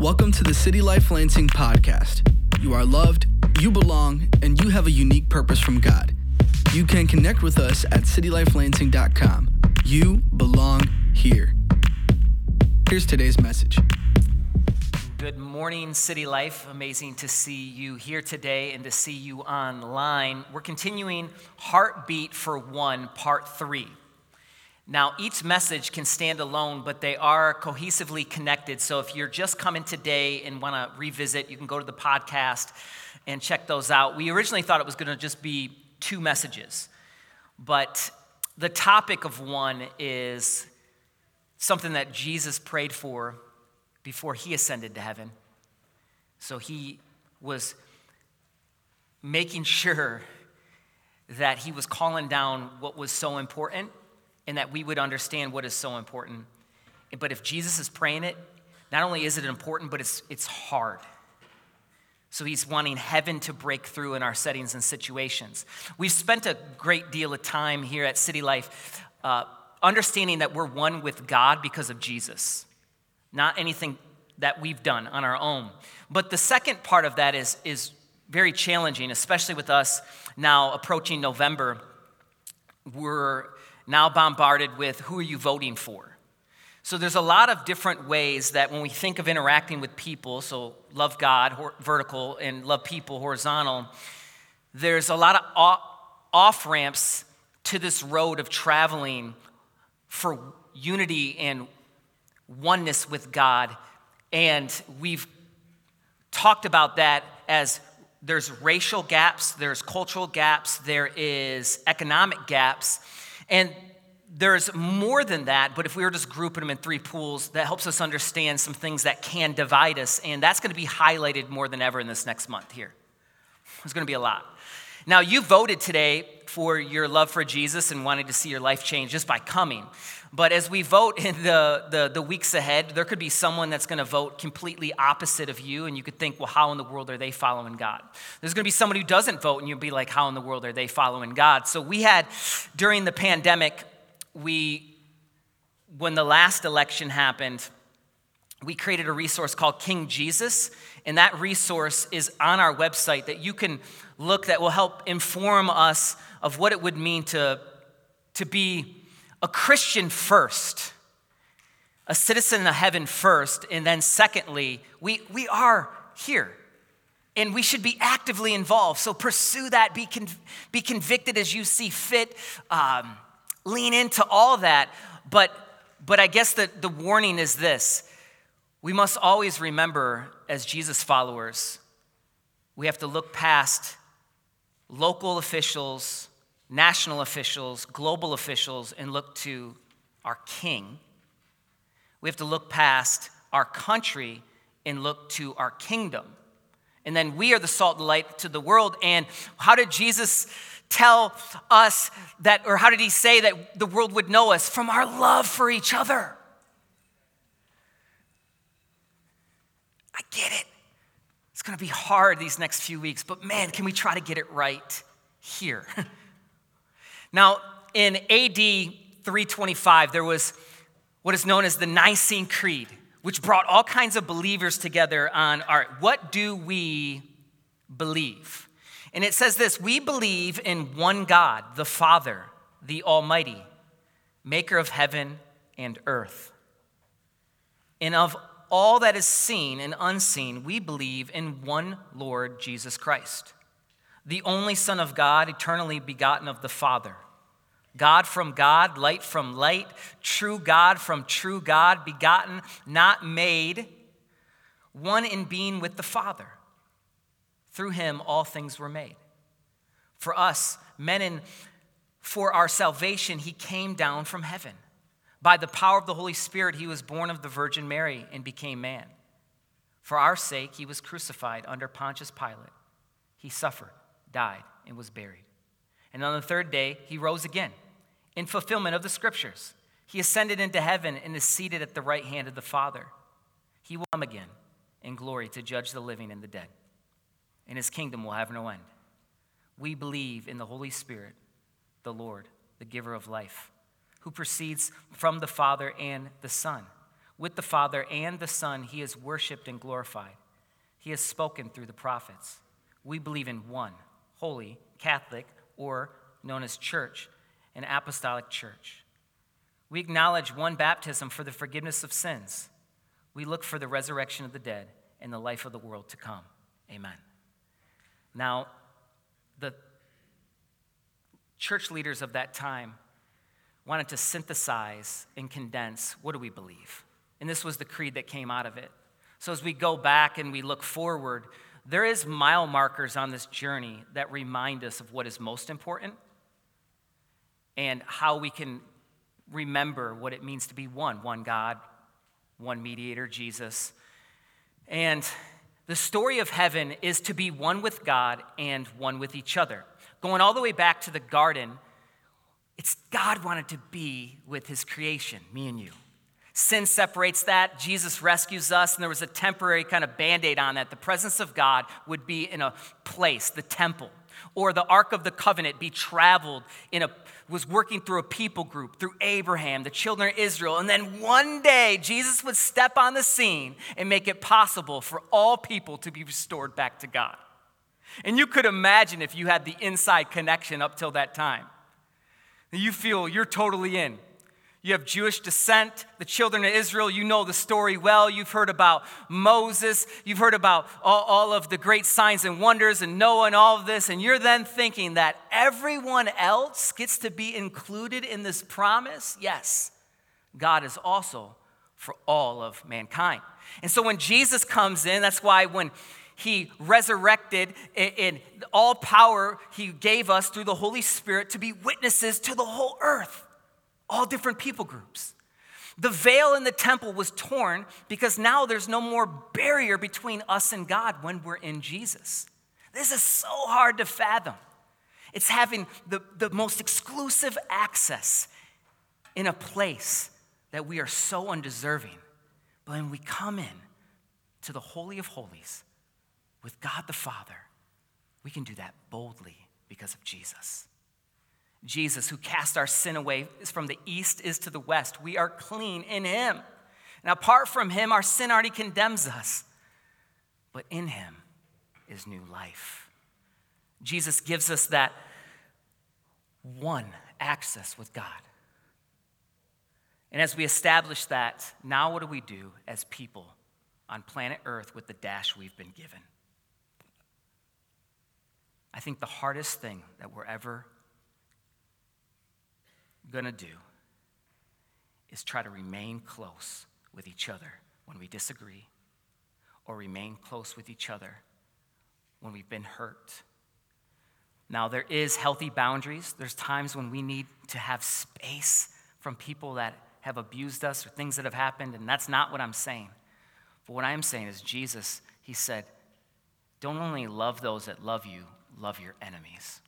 Welcome to the City Life Lansing podcast. You are loved, you belong, and you have a unique purpose from God. You can connect with us at citylifelansing.com. You belong here. Here's today's message. Good morning, City Life. Amazing to see you here today and to see you online. We're continuing Heartbeat for One, Part 3. Now, each message can stand alone, but they are cohesively connected. So if you're just coming today and want to revisit, you can go to the podcast and check those out. We originally thought it was going to just be two messages, but the topic of one is something that Jesus prayed for before he ascended to heaven. So he was making sure that he was calling down what was so important and that we would understand what is so important. But if Jesus is praying it, not only is it important, but it's, it's hard. So he's wanting heaven to break through in our settings and situations. We've spent a great deal of time here at City Life uh, understanding that we're one with God because of Jesus, not anything that we've done on our own. But the second part of that is, is very challenging, especially with us now approaching November. We're now bombarded with who are you voting for? So there's a lot of different ways that when we think of interacting with people, so love God, vertical, and love people, horizontal, there's a lot of off ramps to this road of traveling for unity and oneness with God. And we've talked about that as there's racial gaps, there's cultural gaps, there is economic gaps. And there's more than that, but if we were just grouping them in three pools, that helps us understand some things that can divide us. And that's going to be highlighted more than ever in this next month here. There's going to be a lot. Now, you voted today for your love for Jesus and wanting to see your life change just by coming. But as we vote in the, the, the weeks ahead, there could be someone that's going to vote completely opposite of you, and you could think, well, how in the world are they following God? There's going to be someone who doesn't vote, and you'll be like, how in the world are they following God? So we had, during the pandemic, we, when the last election happened, we created a resource called King Jesus, and that resource is on our website that you can look that will help inform us of what it would mean to, to be a Christian first, a citizen of heaven first, and then secondly, we, we are here. And we should be actively involved. So pursue that, be, con- be convicted as you see fit, um, lean into all that. But, but I guess the, the warning is this we must always remember, as Jesus followers, we have to look past local officials, national officials, global officials, and look to our king. We have to look past our country and look to our kingdom. And then we are the salt and light to the world. And how did Jesus tell us that, or how did he say that the world would know us? From our love for each other. I get it. It's going to be hard these next few weeks, but man, can we try to get it right here? Now, in AD 325, there was what is known as the Nicene Creed, which brought all kinds of believers together on art. What do we believe? And it says this We believe in one God, the Father, the Almighty, maker of heaven and earth. And of all that is seen and unseen, we believe in one Lord Jesus Christ the only Son of God, eternally begotten of the Father. God from God, light from light, true God from true God, begotten, not made, one in being with the Father. Through him, all things were made. For us, men and for our salvation, he came down from heaven. By the power of the Holy Spirit, he was born of the Virgin Mary and became man. For our sake, he was crucified under Pontius Pilate. He suffered died, and was buried. And on the third day, he rose again in fulfillment of the scriptures. He ascended into heaven and is seated at the right hand of the Father. He will come again in glory to judge the living and the dead, and his kingdom will have no end. We believe in the Holy Spirit, the Lord, the giver of life, who proceeds from the Father and the Son With the Father and the Son, he is worshiped and glorified. He has spoken through the prophets. We believe in one, holy, Catholic, or known as church, an apostolic church. We acknowledge one baptism for the forgiveness of sins. We look for the resurrection of the dead and the life of the world to come. Amen. Now, the church leaders of that time wanted to synthesize and condense what do we believe? And this was the creed that came out of it. So as we go back and we look forward, there is mile markers on this journey that remind us of what is most important and how we can remember what it means to be one one God, one mediator, Jesus. And the story of heaven is to be one with God and one with each other. Going all the way back to the garden, it's God wanted to be with his creation, me and you. Sin separates that. Jesus rescues us, and there was a temporary kind of band aid on that. The presence of God would be in a place, the temple, or the Ark of the Covenant be traveled in a was working through a people group, through Abraham, the children of Israel, and then one day Jesus would step on the scene and make it possible for all people to be restored back to God. And you could imagine if you had the inside connection up till that time. You feel you're totally in. You have Jewish descent, the children of Israel, you know the story well. You've heard about Moses, you've heard about all, all, of the great signs and wonders and Noah and all of this, and you're then thinking that everyone else gets to be included in this promise. Yes, God is also for all of mankind. And so when Jesus comes in, that's why when he resurrected in all power he gave us through the Holy Spirit to be witnesses to the whole earth all different people groups. The veil in the temple was torn because now there's no more barrier between us and God when we're in Jesus. This is so hard to fathom. It's having the, the most exclusive access in a place that we are so undeserving. But when we come in to the Holy of Holies with God the Father, we can do that boldly because of Jesus. Jesus, who cast our sin away from the east is to the west. We are clean in him. And apart from him, our sin already condemns us. But in him is new life. Jesus gives us that one access with God. And as we establish that, now what do we do as people on planet Earth with the dash we've been given? I think the hardest thing that we're ever going to do is try to remain close with each other when we disagree, or remain close with each other when we've been hurt. Now, there is healthy boundaries. There's times when we need to have space from people that have abused us or things that have happened, and that's not what I'm saying. But what I am saying is, Jesus, He said, don't only love those that love you, love your enemies.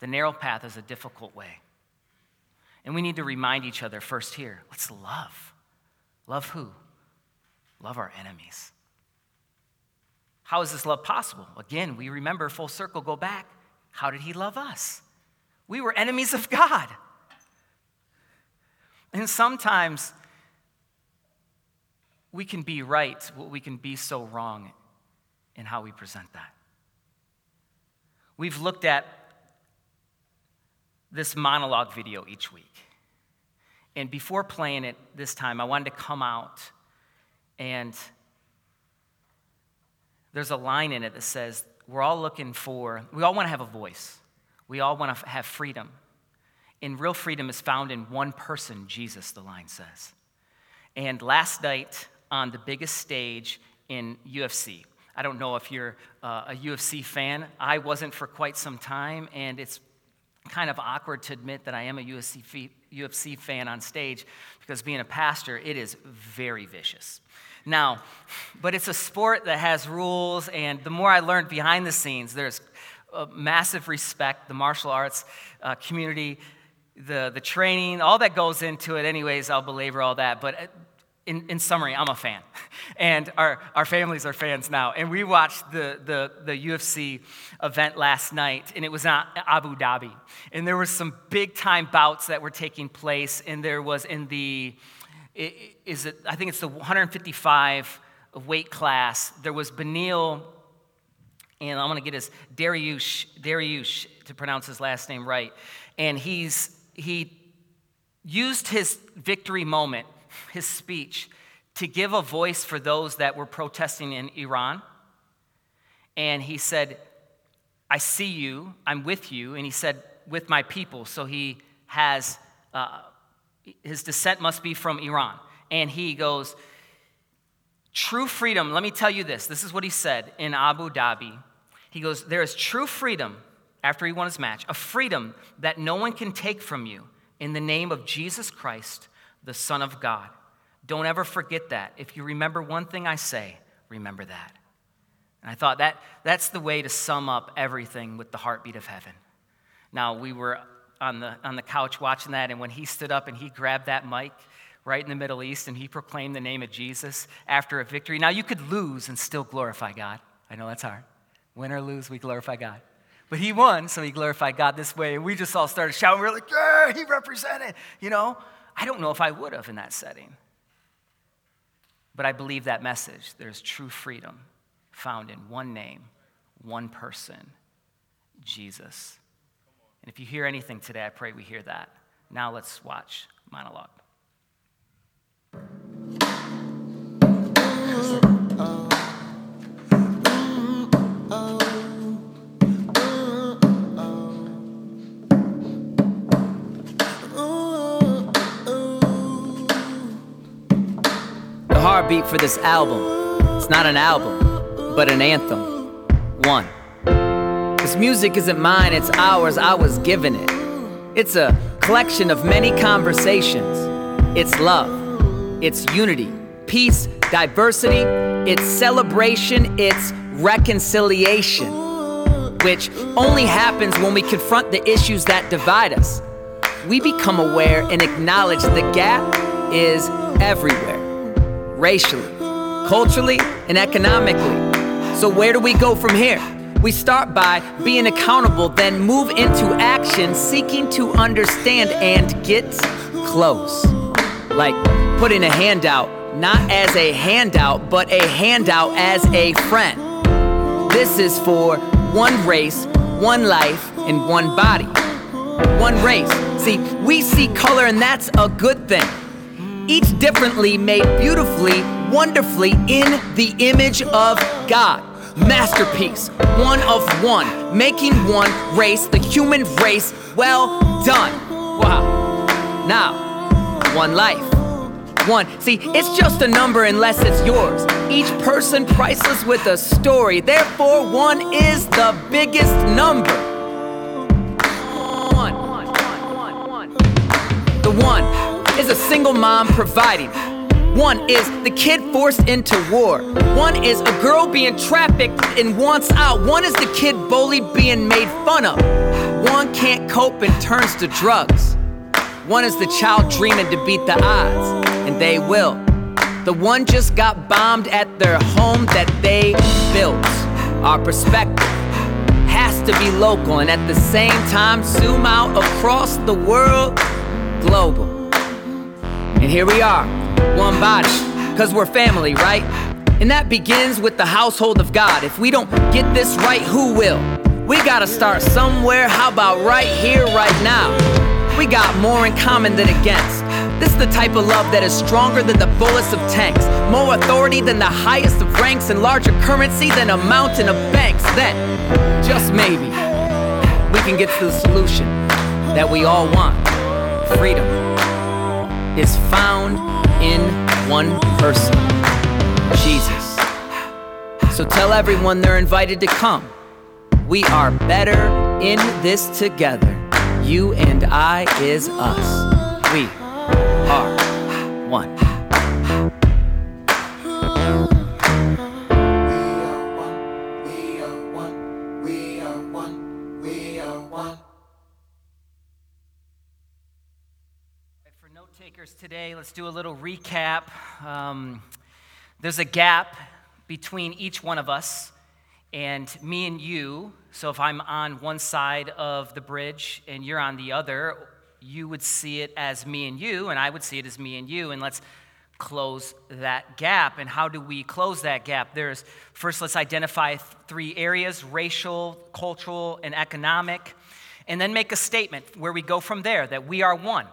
The narrow path is a difficult way. And we need to remind each other first here let's love. Love who? Love our enemies. How is this love possible? Again, we remember full circle, go back. How did he love us? We were enemies of God. And sometimes we can be right, but we can be so wrong in how we present that. We've looked at this monologue video each week. And before playing it this time, I wanted to come out and there's a line in it that says, We're all looking for, we all want to have a voice. We all want to have freedom. And real freedom is found in one person, Jesus, the line says. And last night on the biggest stage in UFC, I don't know if you're uh, a UFC fan. I wasn't for quite some time, and it's kind of awkward to admit that I am a UFC, UFC fan on stage because being a pastor, it is very vicious. Now, but it's a sport that has rules, and the more I learned behind the scenes, there's massive respect, the martial arts uh, community, the, the training, all that goes into it. Anyways, I'll belabor all that. But uh, in, in summary, I'm a fan. And our, our families are fans now. And we watched the, the, the UFC event last night, and it was in Abu Dhabi. And there were some big time bouts that were taking place. And there was in the, is it, I think it's the 155 weight class, there was Beneil, and I'm going to get his Dariush, Dariush to pronounce his last name right. And he's, he used his victory moment his speech to give a voice for those that were protesting in Iran. And he said, I see you, I'm with you. And he said, with my people. So he has, uh, his descent must be from Iran. And he goes, True freedom, let me tell you this. This is what he said in Abu Dhabi. He goes, There is true freedom after he won his match, a freedom that no one can take from you in the name of Jesus Christ, the Son of God. Don't ever forget that. If you remember one thing I say, remember that. And I thought that that's the way to sum up everything with the heartbeat of heaven. Now, we were on the, on the couch watching that, and when he stood up and he grabbed that mic right in the Middle East and he proclaimed the name of Jesus after a victory. Now, you could lose and still glorify God. I know that's hard. Win or lose, we glorify God. But he won, so he glorified God this way. And we just all started shouting. We are like, yeah, he represented, you know? I don't know if I would have in that setting. But I believe that message. There's true freedom found in one name, one person, Jesus. And if you hear anything today, I pray we hear that. Now let's watch monologue. Oh. Heartbeat for this album. It's not an album, but an anthem. One. This music isn't mine, it's ours, I was given it. It's a collection of many conversations. It's love, it's unity, peace, diversity, it's celebration, it's reconciliation, which only happens when we confront the issues that divide us. We become aware and acknowledge the gap is everywhere racially, culturally, and economically. So, where do we go from here? We start by being accountable, then move into action, seeking to understand and get close. Like putting a hand out, not as a handout, but a handout as a friend. This is for one race, one life, and one body. One race. See, we see color, and that's a good thing each differently made beautifully, wonderfully in the image of God. Masterpiece, one of one, making one race, the human race, well done. Wow. Now, one life. One. See, it's just a number unless it's yours. Each person priceless with a story. Therefore, one is the biggest number. One. The one is a single mom providing. One is the kid forced into war. One is a girl being trafficked and wants out. One is the kid bullied being made fun of. One can't cope and turns to drugs. One is the child dreaming to beat the odds, and they will. The one just got bombed at their home that they built. Our perspective has to be local and at the same time zoom out across the world global. And here we are, one body, cause we're family, right? And that begins with the household of God. If we don't get this right, who will? We gotta start somewhere. How about right here, right now? We got more in common than against. This is the type of love that is stronger than the bullets of tanks, more authority than the highest of ranks, and larger currency than a mountain of banks. Then, just maybe, we can get to the solution that we all want freedom is found in one person Jesus. So tell everyone they're invited to come. We are better in this together. You and I is us. We are one. Today. Let's do a little recap. Um, there's a gap between each one of us and me and you. So if I'm on one side of the bridge and you're on the other, you would see it as me and you, and I would see it as me and you. And let's close that gap. And how do we close that gap? There's first, let's identify three areas racial, cultural, and economic. And then make a statement where we go from there that we are one.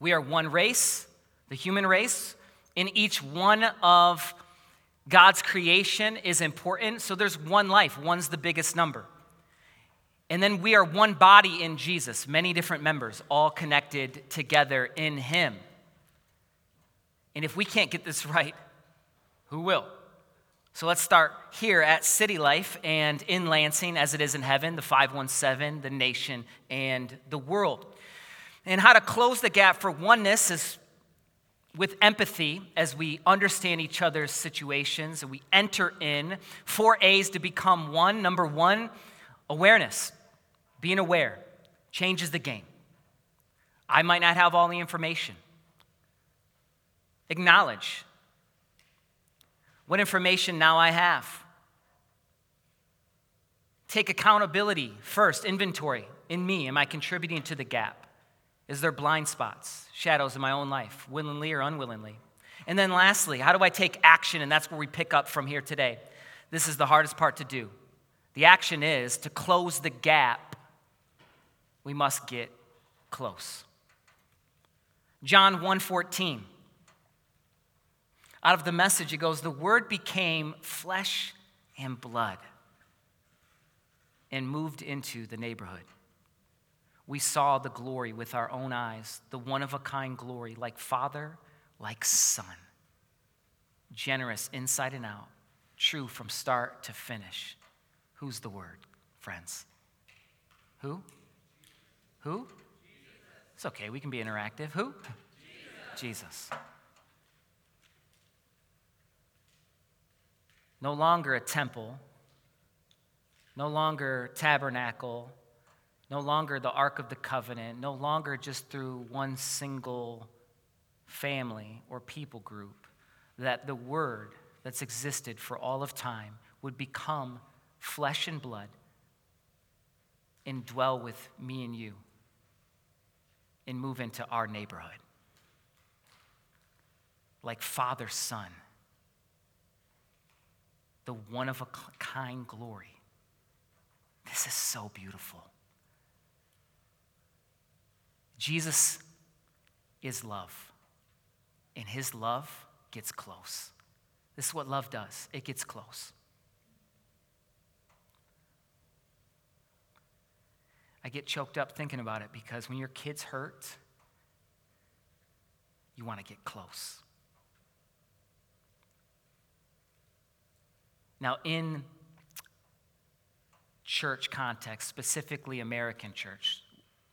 We are one race, the human race. In each one of God's creation is important. So there's one life, one's the biggest number. And then we are one body in Jesus, many different members, all connected together in Him. And if we can't get this right, who will? So let's start here at City Life and in Lansing, as it is in heaven, the 517, the nation, and the world. And how to close the gap for oneness is with empathy as we understand each other's situations and we enter in. Four A's to become one. Number one, awareness. Being aware changes the game. I might not have all the information. Acknowledge what information now I have. Take accountability first, inventory in me. Am I contributing to the gap? Is there blind spots, shadows in my own life, willingly or unwillingly? And then lastly, how do I take action? And that's where we pick up from here today. This is the hardest part to do. The action is to close the gap, we must get close. John 1:14. Out of the message it goes, "The word became flesh and blood and moved into the neighborhood." We saw the glory with our own eyes, the one of a kind glory, like Father, like Son. Generous inside and out, true from start to finish. Who's the Word, friends? Who? Who? It's okay, we can be interactive. Who? Jesus. Jesus. No longer a temple, no longer tabernacle, no longer the Ark of the Covenant, no longer just through one single family or people group, that the Word that's existed for all of time would become flesh and blood and dwell with me and you and move into our neighborhood. Like Father, Son, the one of a kind glory. This is so beautiful. Jesus is love, and his love gets close. This is what love does it gets close. I get choked up thinking about it because when your kids hurt, you want to get close. Now, in church context, specifically American church,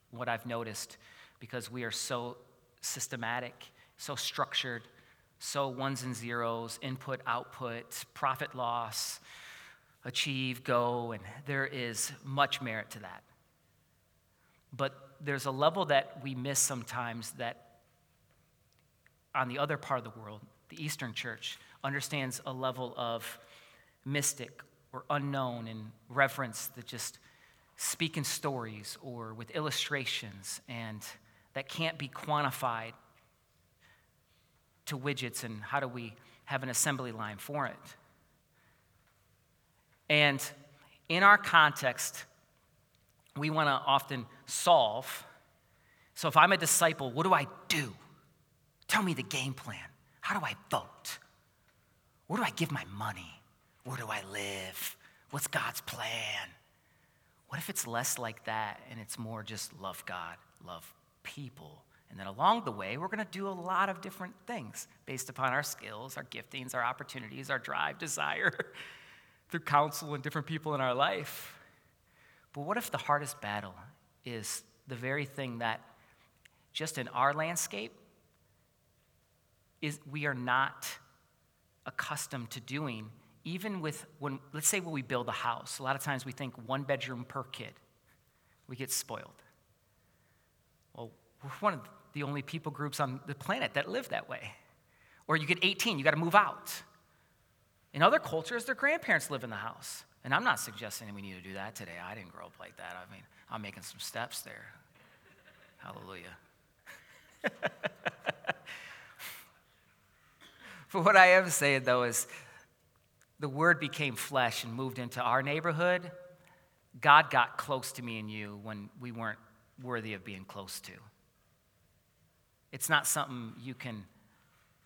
what I've noticed because we are so systematic, so structured, so ones and zeros, input, output, profit loss, achieve, go, and there is much merit to that. But there's a level that we miss sometimes that on the other part of the world, the Eastern Church understands a level of mystic or unknown and reverence that just speak in stories or with illustrations and that can't be quantified to widgets, and how do we have an assembly line for it? And in our context, we want to often solve. So if I'm a disciple, what do I do? Tell me the game plan. How do I vote? Where do I give my money? Where do I live? What's God's plan? What if it's less like that and it's more just love God, love people. And then along the way, we're going to do a lot of different things based upon our skills, our giftings, our opportunities, our drive, desire, through counsel and different people in our life. But what if the hardest battle is the very thing that, just in our landscape, is we are not accustomed to doing, even with when, let's say, when we build a house, a lot of times we think one bedroom per kid. We get spoiled. We're one of the only people groups on the planet that live that way. Or you get 18, you got to move out. In other cultures, their grandparents live in the house. And I'm not suggesting we need to do that today. I didn't grow up like that. I mean, I'm making some steps there. Hallelujah. but what I am saying, though, is the word became flesh and moved into our neighborhood. God got close to me and you when we weren't worthy of being close to. It's not something you can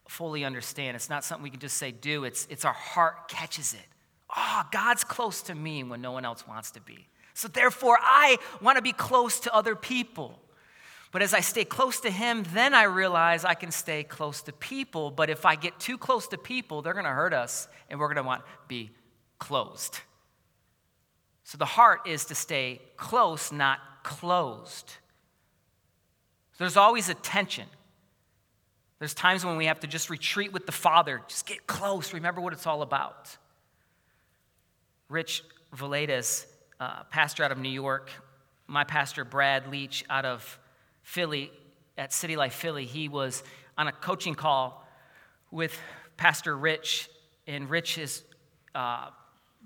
fully understand. It's not something we can just say do. It's, it's our heart catches it. Oh, God's close to me when no one else wants to be. So therefore, I want to be close to other people. But as I stay close to Him, then I realize I can stay close to people. But if I get too close to people, they're going to hurt us and we're going to want to be closed. So the heart is to stay close, not closed. There's always a tension. There's times when we have to just retreat with the Father, just get close, remember what it's all about. Rich Villodas, uh, pastor out of New York, my pastor Brad Leach out of Philly, at City Life Philly, he was on a coaching call with Pastor Rich, and Rich has uh,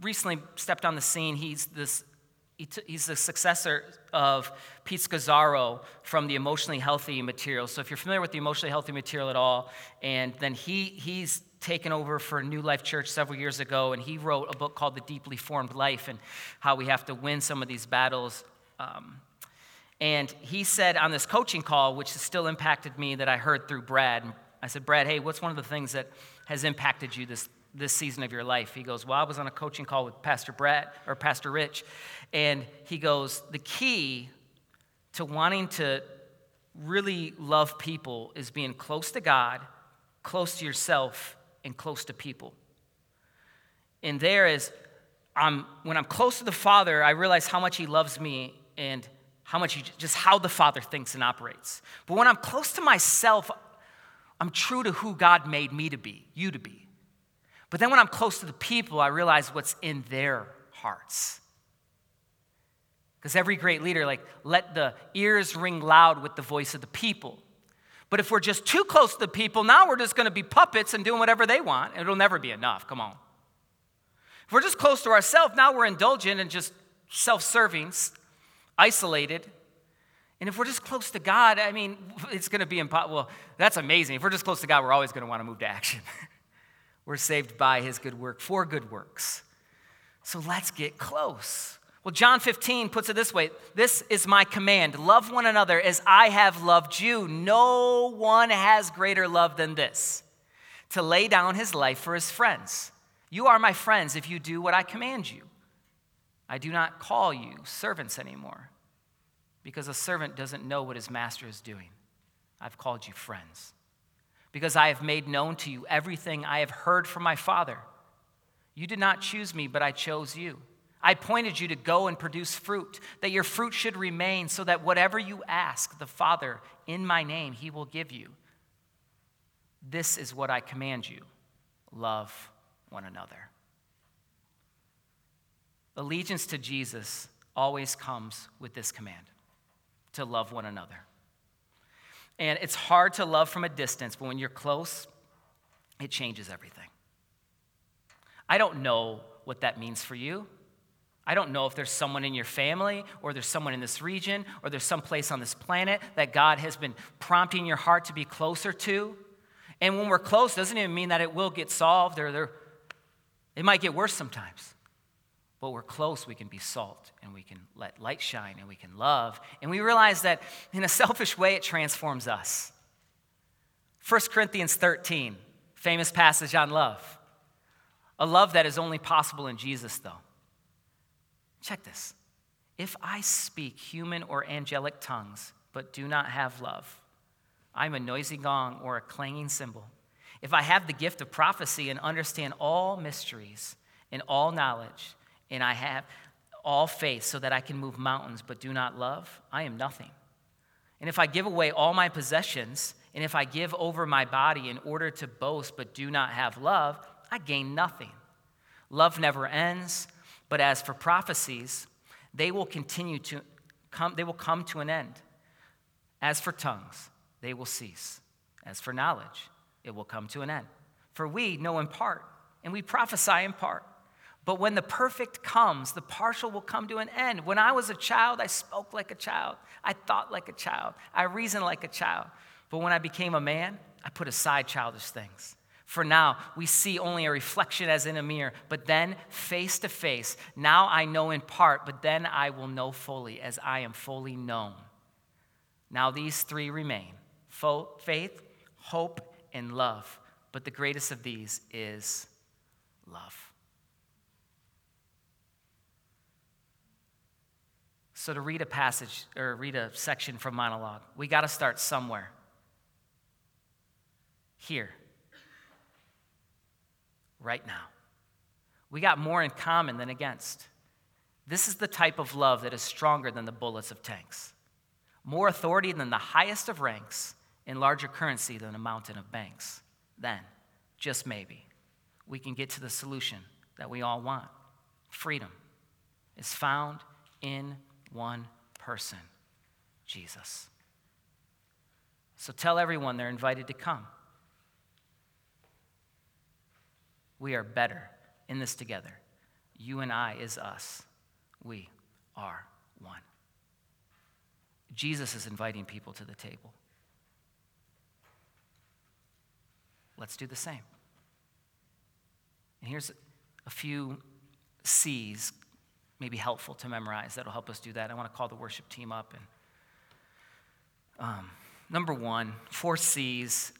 recently stepped on the scene. He's this he's the successor of Pete Scazzero from the Emotionally Healthy material. So if you're familiar with the Emotionally Healthy material at all, and then he, he's taken over for New Life Church several years ago, and he wrote a book called The Deeply Formed Life and how we have to win some of these battles. Um, and he said on this coaching call, which has still impacted me, that I heard through Brad. I said, Brad, hey, what's one of the things that has impacted you this, this season of your life? He goes, Well, I was on a coaching call with Pastor Brett or Pastor Rich, and he goes, The key to wanting to really love people is being close to God, close to yourself, and close to people. And there is, I'm, when I'm close to the Father, I realize how much He loves me and how much he, just how the Father thinks and operates. But when I'm close to myself, I'm true to who God made me to be, you to be. But then when I'm close to the people, I realize what's in their hearts. Because every great leader, like, let the ears ring loud with the voice of the people. But if we're just too close to the people, now we're just going to be puppets and doing whatever they want. It'll never be enough. Come on. If we're just close to ourselves, now we're indulgent and just self serving, isolated. And if we're just close to God, I mean, it's going to be impossible. Well, that's amazing. If we're just close to God, we're always going to want to move to action. we're saved by his good work for good works. So let's get close. Well, John 15 puts it this way This is my command love one another as I have loved you. No one has greater love than this to lay down his life for his friends. You are my friends if you do what I command you. I do not call you servants anymore because a servant doesn't know what his master is doing. I've called you friends because I have made known to you everything I have heard from my Father. You did not choose me, but I chose you I pointed you to go and produce fruit, that your fruit should remain, so that whatever you ask the Father in my name, he will give you. This is what I command you love one another. Allegiance to Jesus always comes with this command to love one another. And it's hard to love from a distance, but when you're close, it changes everything. I don't know what that means for you. I don't know if there's someone in your family or there's someone in this region or there's some place on this planet that God has been prompting your heart to be closer to. And when we're close, doesn't even mean that it will get solved or it might get worse sometimes. But we're close, we can be salt and we can let light shine and we can love. And we realize that in a selfish way, it transforms us. 1 Corinthians 13, famous passage on love. A love that is only possible in Jesus, though. Check this. If I speak human or angelic tongues, but do not have love, I'm a noisy gong or a clanging cymbal. If I have the gift of prophecy and understand all mysteries and all knowledge, and I have all faith so that I can move mountains but do not love, I am nothing. And if I give away all my possessions, and if I give over my body in order to boast but do not have love, I gain nothing. Love never ends. But as for prophecies, they will continue to come, they will come to an end. As for tongues, they will cease. As for knowledge, it will come to an end. For we know in part, and we prophesy in part. But when the perfect comes, the partial will come to an end. When I was a child, I spoke like a child. I thought like a child. I reasoned like a child. But when I became a man, I put aside childish things. For now, we see only a reflection as in a mirror, but then face to face. Now I know in part, but then I will know fully as I am fully known. Now these three remain faith, hope, and love. But the greatest of these is love. So, to read a passage or read a section from monologue, we got to start somewhere. Here. Right now. We got more in common than against. This is the type of love that is stronger than the bullets of tanks, more authority than the highest of ranks, and larger currency than a mountain of banks. Then, just maybe, we can get to the solution that we all want. Freedom is found in one person Jesus. So tell everyone they're invited to come. We are better in this together. You and I is us. We are one. Jesus is inviting people to the table. Let's do the same. And here's a few C's maybe helpful to memorize that'll help us do that. I want to call the worship team up. And um, number one, four C's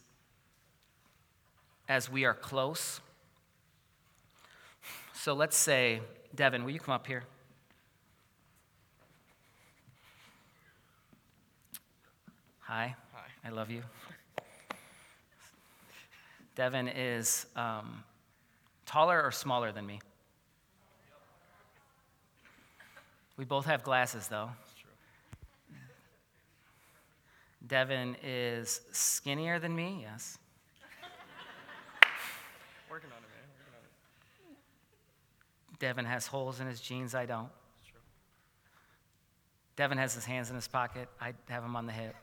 as we are close. So let's say, Devin, will you come up here? Hi. Hi. I love you. Devin is um, taller or smaller than me? We both have glasses, though. Devin is skinnier than me, yes. Working on it, man. Working on it. Devin has holes in his jeans, I don't. Devin has his hands in his pocket, I have them on the hip.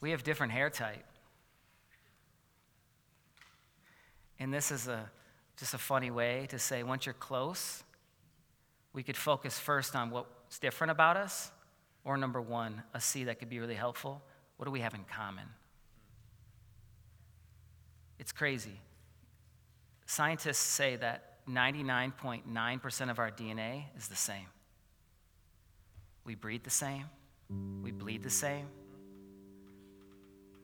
We have different hair type. And this is a, just a funny way to say once you're close, we could focus first on what's different about us, or number one, a C that could be really helpful. What do we have in common? It's crazy. Scientists say that 99.9% of our DNA is the same. We breathe the same, we bleed the same,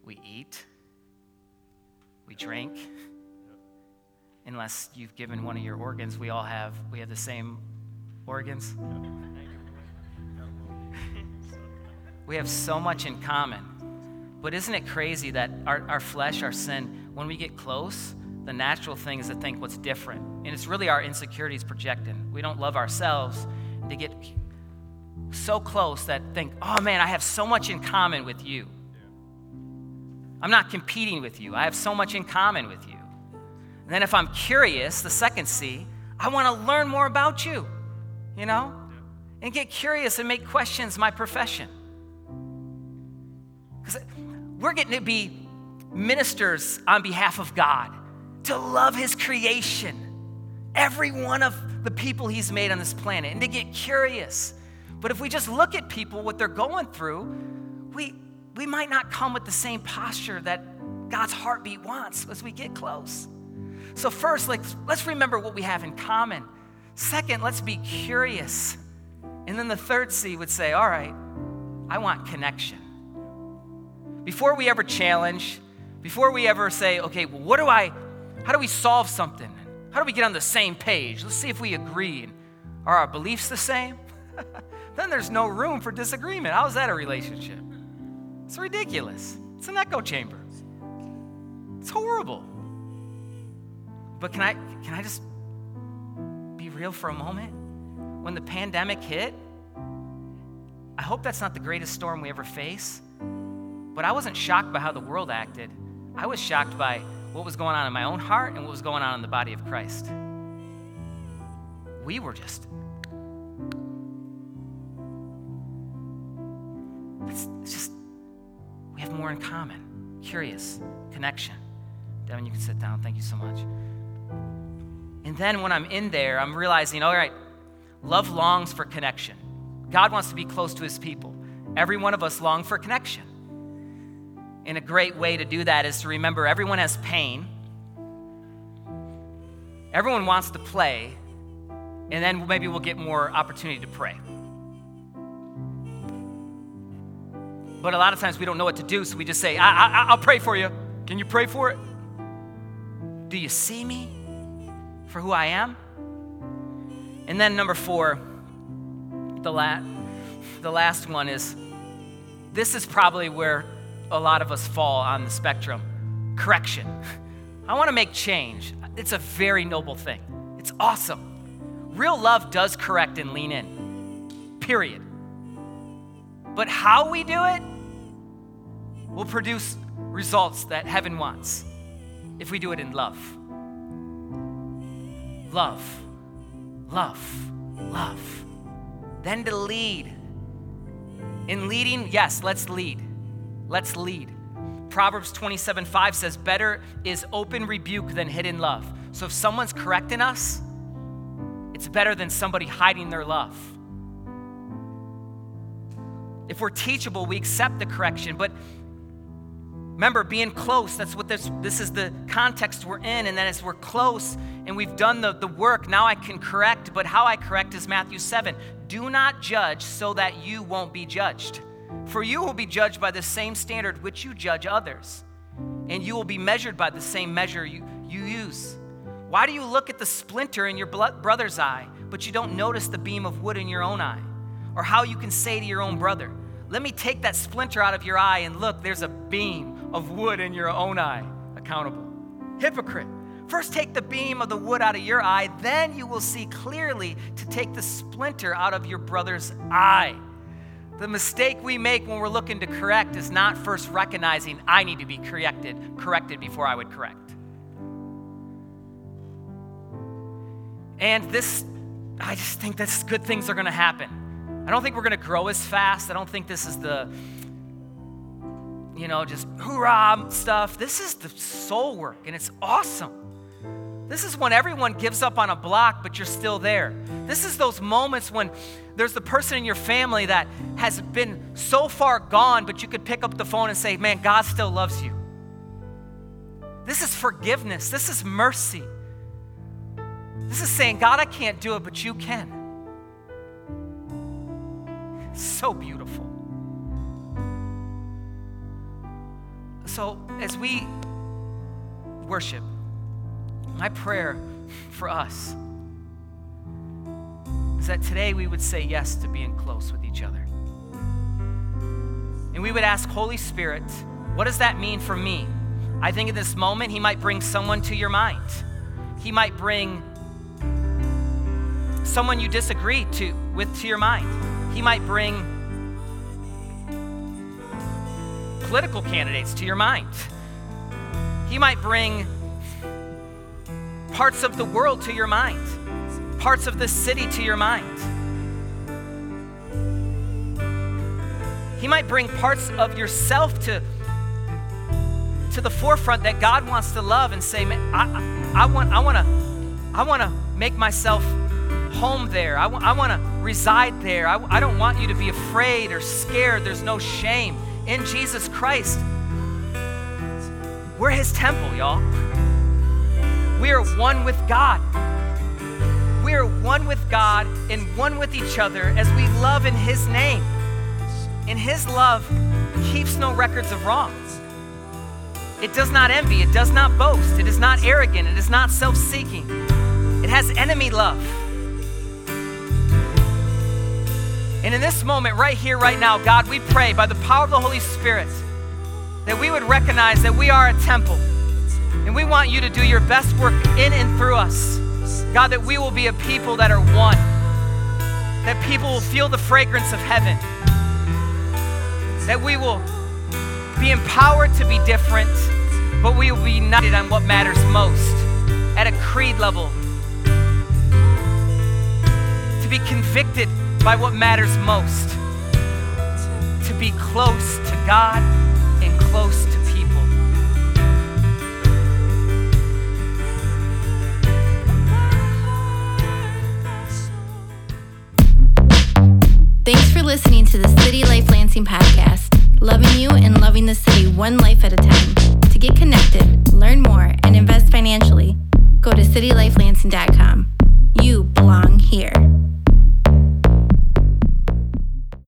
we eat, we drink. Unless you've given one of your organs, we all have we have the same organs. we have so much in common. But isn't it crazy that our, our flesh, our sin, when we get close, the natural thing is to think what's different. And it's really our insecurities projecting. We don't love ourselves. To get so close that think, oh man, I have so much in common with you. I'm not competing with you. I have so much in common with you. And then if I'm curious, the second C, I want to learn more about you you know? And get curious and make questions my profession. Because we're getting to be ministers on behalf of God, to love His creation, every one of the people He's made on this planet, and to get curious. But if we just look at people, what they're going through, we, we might not come with the same posture that God's heartbeat wants as we get close. So, first, like, let's remember what we have in common. Second, let's be curious. And then the third C would say, all right, I want connection. Before we ever challenge, before we ever say, okay, well, what do I, how do we solve something? How do we get on the same page? Let's see if we agree. Are our beliefs the same? then there's no room for disagreement. How's that a relationship? It's ridiculous. It's an echo chamber. It's horrible. But can I can I just real for a moment? When the pandemic hit, I hope that's not the greatest storm we ever face, but I wasn't shocked by how the world acted. I was shocked by what was going on in my own heart and what was going on in the body of Christ. We were just. It's, just. We have more in common. Curious, connection. Devin, you can sit down. Thank you so much. And then when I'm in there, I'm realizing, all right, love longs for connection. God wants to be close to his people. Every one of us long for connection. And a great way to do that is to remember everyone has pain. Everyone wants to play, and then maybe we'll get more opportunity to pray. But a lot of times we don't know what to do, so we just say, I, I, will pray for you. Can you pray for it? Do you see me for who I am? And then number four, the, la- the last one is this is probably where a lot of us fall on the spectrum correction. I want to make change. It's a very noble thing, it's awesome. Real love does correct and lean in, period. But how we do it will produce results that heaven wants if we do it in love. Love, love, love. Then to lead. In leading, yes, let's lead. Let's lead. Proverbs 27 5 says, Better is open rebuke than hidden love. So if someone's correcting us, it's better than somebody hiding their love. If we're teachable, we accept the correction. But remember, being close, that's what this, this is the context we're in. And then as we're close and we've done the, the work, now I can correct. But how I correct is Matthew 7. Do not judge so that you won't be judged. For you will be judged by the same standard which you judge others, and you will be measured by the same measure you, you use. Why do you look at the splinter in your brother's eye, but you don't notice the beam of wood in your own eye? Or how you can say to your own brother, Let me take that splinter out of your eye, and look, there's a beam of wood in your own eye. Accountable. Hypocrite. First, take the beam of the wood out of your eye, then you will see clearly to take the splinter out of your brother's eye. The mistake we make when we're looking to correct is not first recognizing I need to be corrected, corrected before I would correct. And this, I just think that good things are to happen. I don't think we're to grow as fast. I don't think this is the, you know, just hoorah stuff. This is the soul work, and it's awesome. This is when everyone gives up on a block, but you're still there. This is those moments when there's the person in your family that has been so far gone, but you could pick up the phone and say, Man, God still loves you. This is forgiveness. This is mercy. This is saying, God, I can't do it, but you can. It's so beautiful. So, as we worship, my prayer for us is that today we would say yes to being close with each other. And we would ask, Holy Spirit, what does that mean for me? I think in this moment, He might bring someone to your mind. He might bring someone you disagree to, with to your mind. He might bring political candidates to your mind. He might bring parts of the world to your mind, parts of the city to your mind. He might bring parts of yourself to, to the forefront that God wants to love and say, Man, I, I, want, I want to I want to make myself home there. I, w- I want I want to reside there. I, I don't want you to be afraid or scared. There's no shame. In Jesus Christ, we're His temple, y'all. We are one with God. We are one with God and one with each other as we love in His name. And His love keeps no records of wrongs. It does not envy, it does not boast, it is not arrogant, it is not self seeking. It has enemy love. And in this moment, right here, right now, God, we pray by the power of the Holy Spirit that we would recognize that we are a temple. And we want you to do your best work in and through us. God, that we will be a people that are one, that people will feel the fragrance of heaven, that we will be empowered to be different, but we will be united on what matters most at a creed level, to be convicted by what matters most, to be close to God and close to people. Thanks for listening to the City Life Lansing podcast. Loving you and loving the city one life at a time. To get connected, learn more, and invest financially, go to citylifelansing.com.